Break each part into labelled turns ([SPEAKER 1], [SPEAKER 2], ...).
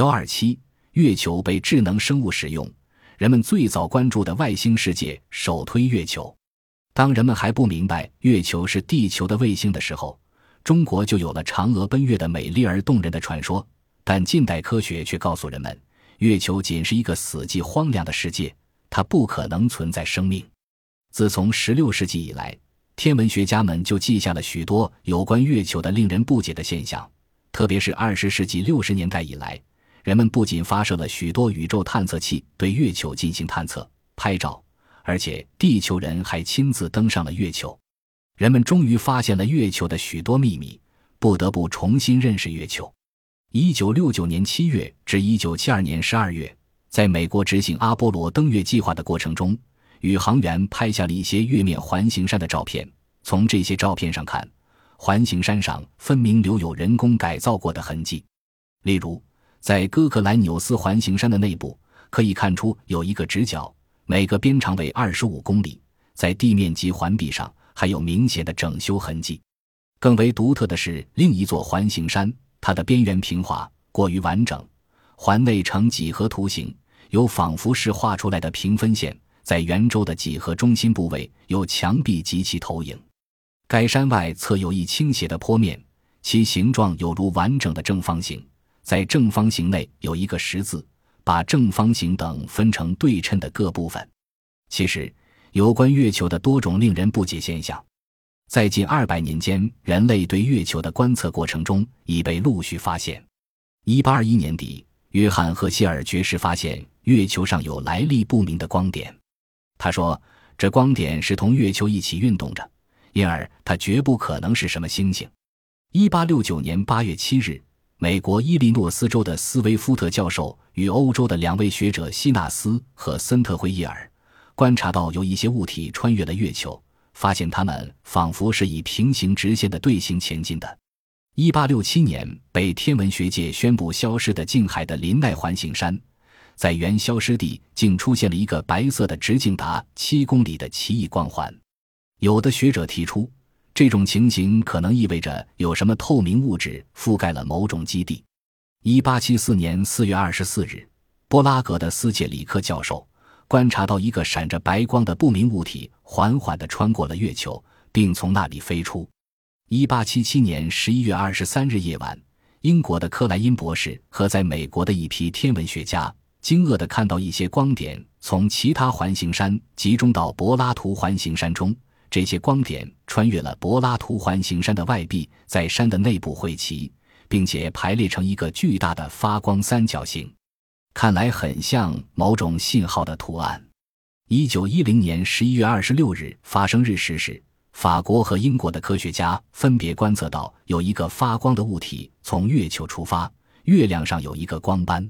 [SPEAKER 1] 幺二七，月球被智能生物使用，人们最早关注的外星世界首推月球。当人们还不明白月球是地球的卫星的时候，中国就有了嫦娥奔月的美丽而动人的传说。但近代科学却告诉人们，月球仅是一个死寂荒凉的世界，它不可能存在生命。自从16世纪以来，天文学家们就记下了许多有关月球的令人不解的现象。特别是20世纪60年代以来，人们不仅发射了许多宇宙探测器对月球进行探测、拍照，而且地球人还亲自登上了月球。人们终于发现了月球的许多秘密，不得不重新认识月球。1969年7月至1972年12月，在美国执行阿波罗登月计划的过程中。宇航员拍下了一些月面环形山的照片。从这些照片上看，环形山上分明留有人工改造过的痕迹。例如，在哥克兰纽斯环形山的内部，可以看出有一个直角，每个边长为二十五公里。在地面及环壁上还有明显的整修痕迹。更为独特的是，另一座环形山，它的边缘平滑，过于完整，环内呈几何图形，有仿佛是画出来的平分线。在圆周的几何中心部位有墙壁及其投影。该山外侧有一倾斜的坡面，其形状有如完整的正方形。在正方形内有一个十字，把正方形等分成对称的各部分。其实，有关月球的多种令人不解现象，在近二百年间，人类对月球的观测过程中已被陆续发现。一八二一年底，约翰·赫歇尔爵士发现月球上有来历不明的光点。他说：“这光点是同月球一起运动着，因而它绝不可能是什么星星。”一八六九年八月七日，美国伊利诺斯州的斯威夫特教授与欧洲的两位学者希纳斯和森特惠伊尔观察到有一些物体穿越了月球，发现它们仿佛是以平行直线的队形前进的。一八六七年，被天文学界宣布消失的近海的林奈环形山。在原消失地竟出现了一个白色的直径达七公里的奇异光环，有的学者提出，这种情形可能意味着有什么透明物质覆盖了某种基地。一八七四年四月二十四日，波拉格的斯切里克教授观察到一个闪着白光的不明物体缓缓地穿过了月球，并从那里飞出。一八七七年十一月二十三日夜晚，英国的克莱因博士和在美国的一批天文学家。惊愕地看到一些光点从其他环形山集中到柏拉图环形山中，这些光点穿越了柏拉图环形山的外壁，在山的内部汇齐，并且排列成一个巨大的发光三角形，看来很像某种信号的图案。一九一零年十一月二十六日发生日食时，法国和英国的科学家分别观测到有一个发光的物体从月球出发，月亮上有一个光斑。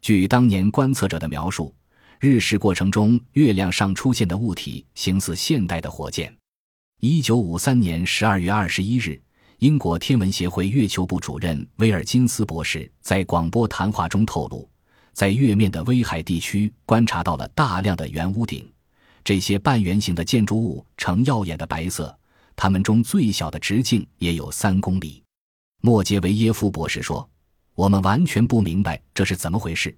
[SPEAKER 1] 据当年观测者的描述，日食过程中月亮上出现的物体形似现代的火箭。一九五三年十二月二十一日，英国天文协会月球部主任威尔金斯博士在广播谈话中透露，在月面的威海地区观察到了大量的圆屋顶，这些半圆形的建筑物呈耀眼的白色，它们中最小的直径也有三公里。莫杰维耶夫博士说。我们完全不明白这是怎么回事，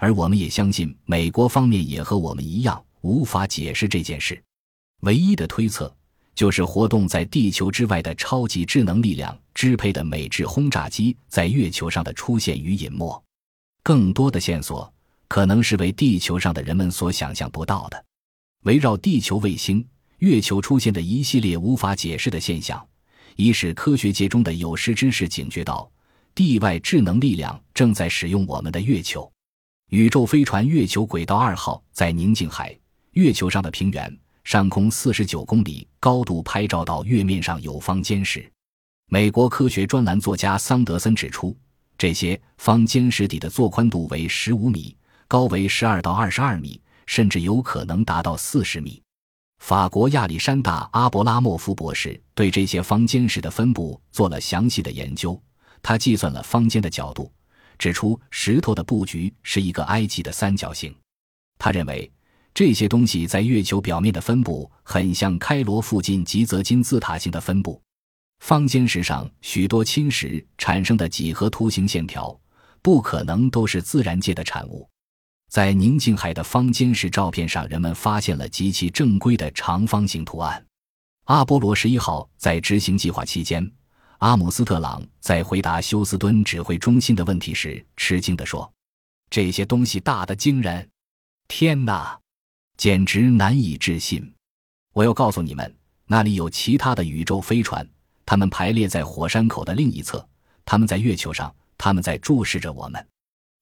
[SPEAKER 1] 而我们也相信美国方面也和我们一样无法解释这件事。唯一的推测就是活动在地球之外的超级智能力量支配的美制轰炸机在月球上的出现与隐没。更多的线索可能是为地球上的人们所想象不到的。围绕地球卫星、月球出现的一系列无法解释的现象，已使科学界中的有识之士警觉到。地外智能力量正在使用我们的月球。宇宙飞船月球轨道二号在宁静海月球上的平原上空四十九公里高度拍照到月面上有方尖石。美国科学专栏作家桑德森指出，这些方尖石底的座宽度为十五米，高为十二到二十二米，甚至有可能达到四十米。法国亚历山大阿伯拉莫夫博士对这些方尖石的分布做了详细的研究。他计算了方尖的角度，指出石头的布局是一个埃及的三角形。他认为这些东西在月球表面的分布很像开罗附近吉泽金字塔形的分布。方尖石上许多侵蚀产生的几何图形线条，不可能都是自然界的产物。在宁静海的方尖石照片上，人们发现了极其正规的长方形图案。阿波罗十一号在执行计划期间，阿姆斯特朗在回答休斯敦指挥中心的问题时，吃惊地说：“这些东西大得惊人，天哪，简直难以置信！我要告诉你们，那里有其他的宇宙飞船，它们排列在火山口的另一侧，他们在月球上，他们在注视着我们。”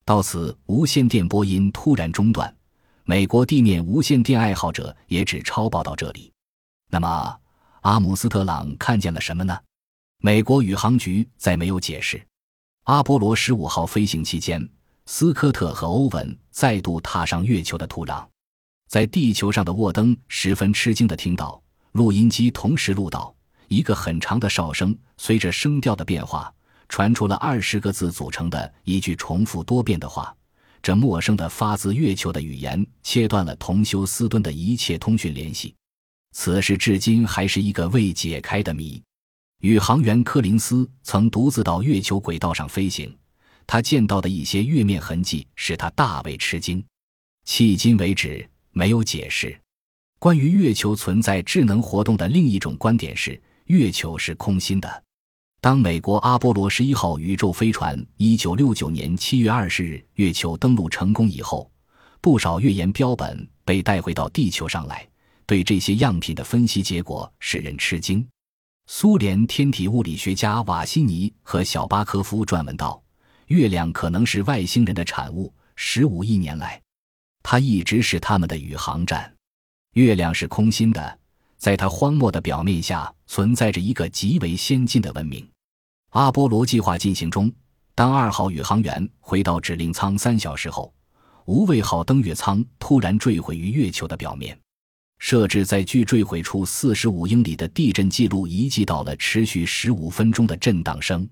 [SPEAKER 1] 到此，无线电波音突然中断。美国地面无线电爱好者也只超报到这里。那么，阿姆斯特朗看见了什么呢？美国宇航局再没有解释。阿波罗十五号飞行期间，斯科特和欧文再度踏上月球的土壤。在地球上的沃登十分吃惊地听到，录音机同时录到一个很长的哨声，随着声调的变化。传出了二十个字组成的一句重复多遍的话，这陌生的发自月球的语言切断了同休斯敦的一切通讯联系。此事至今还是一个未解开的谜。宇航员柯林斯曾独自到月球轨道上飞行，他见到的一些月面痕迹使他大为吃惊。迄今为止没有解释。关于月球存在智能活动的另一种观点是，月球是空心的。当美国阿波罗十一号宇宙飞船一九六九年七月二十日月球登陆成功以后，不少月岩标本被带回到地球上来。对这些样品的分析结果使人吃惊。苏联天体物理学家瓦西尼和小巴科夫撰文道：“月亮可能是外星人的产物。十五亿年来，它一直是他们的宇航站。月亮是空心的。”在它荒漠的表面下，存在着一个极为先进的文明。阿波罗计划进行中，当二号宇航员回到指令舱三小时后，无畏号登月舱突然坠毁于月球的表面。设置在距坠毁处四十五英里的地震记录仪记到了持续十五分钟的震荡声，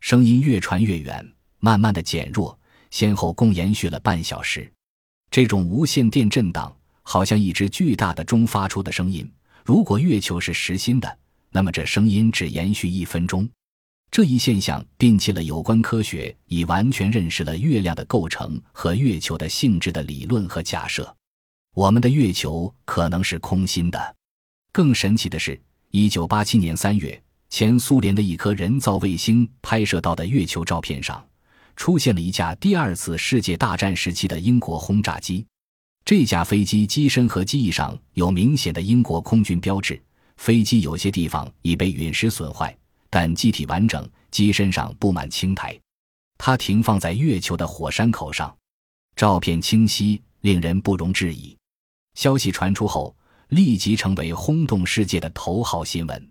[SPEAKER 1] 声音越传越远，慢慢的减弱，先后共延续了半小时。这种无线电震荡，好像一只巨大的钟发出的声音。如果月球是实心的，那么这声音只延续一分钟。这一现象摒弃了有关科学已完全认识了月亮的构成和月球的性质的理论和假设。我们的月球可能是空心的。更神奇的是，一九八七年三月，前苏联的一颗人造卫星拍摄到的月球照片上，出现了一架第二次世界大战时期的英国轰炸机。这架飞机机身和机翼上有明显的英国空军标志，飞机有些地方已被陨石损坏，但机体完整，机身上布满青苔。它停放在月球的火山口上，照片清晰，令人不容置疑。消息传出后，立即成为轰动世界的头号新闻。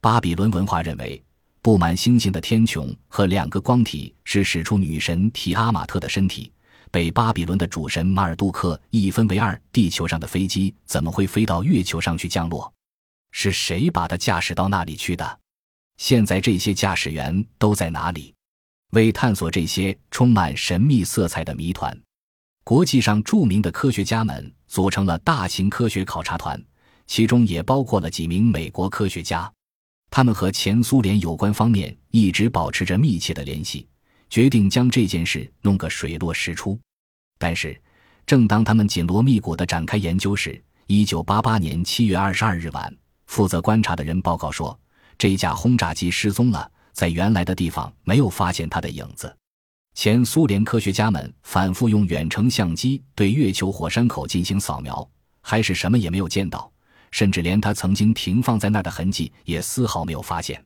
[SPEAKER 1] 巴比伦文化认为，布满星星的天穹和两个光体是使出女神提阿玛特的身体。被巴比伦的主神马尔杜克一分为二，地球上的飞机怎么会飞到月球上去降落？是谁把它驾驶到那里去的？现在这些驾驶员都在哪里？为探索这些充满神秘色彩的谜团，国际上著名的科学家们组成了大型科学考察团，其中也包括了几名美国科学家。他们和前苏联有关方面一直保持着密切的联系。决定将这件事弄个水落石出，但是，正当他们紧锣密鼓地展开研究时，一九八八年七月二十二日晚，负责观察的人报告说，这架轰炸机失踪了，在原来的地方没有发现它的影子。前苏联科学家们反复用远程相机对月球火山口进行扫描，还是什么也没有见到，甚至连它曾经停放在那儿的痕迹也丝毫没有发现。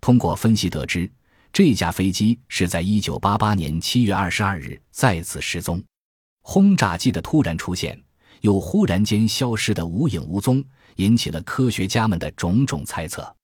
[SPEAKER 1] 通过分析得知。这架飞机是在1988年7月22日再次失踪，轰炸机的突然出现又忽然间消失的无影无踪，引起了科学家们的种种猜测。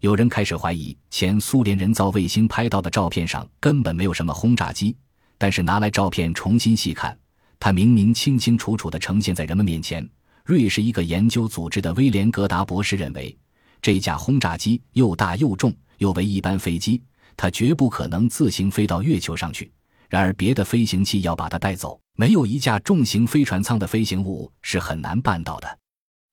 [SPEAKER 1] 有人开始怀疑前苏联人造卫星拍到的照片上根本没有什么轰炸机，但是拿来照片重新细看，它明明清清楚楚地呈现在人们面前。瑞士一个研究组织的威廉格达博士认为，这架轰炸机又大又重，又为一般飞机。它绝不可能自行飞到月球上去。然而，别的飞行器要把它带走，没有一架重型飞船舱的飞行物是很难办到的。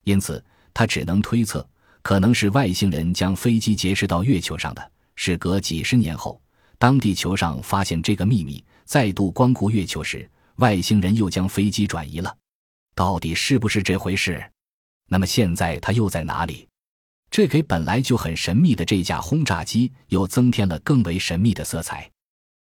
[SPEAKER 1] 因此，他只能推测，可能是外星人将飞机劫持到月球上的。事隔几十年后，当地球上发现这个秘密，再度光顾月球时，外星人又将飞机转移了。到底是不是这回事？那么现在它又在哪里？这给本来就很神秘的这架轰炸机又增添了更为神秘的色彩。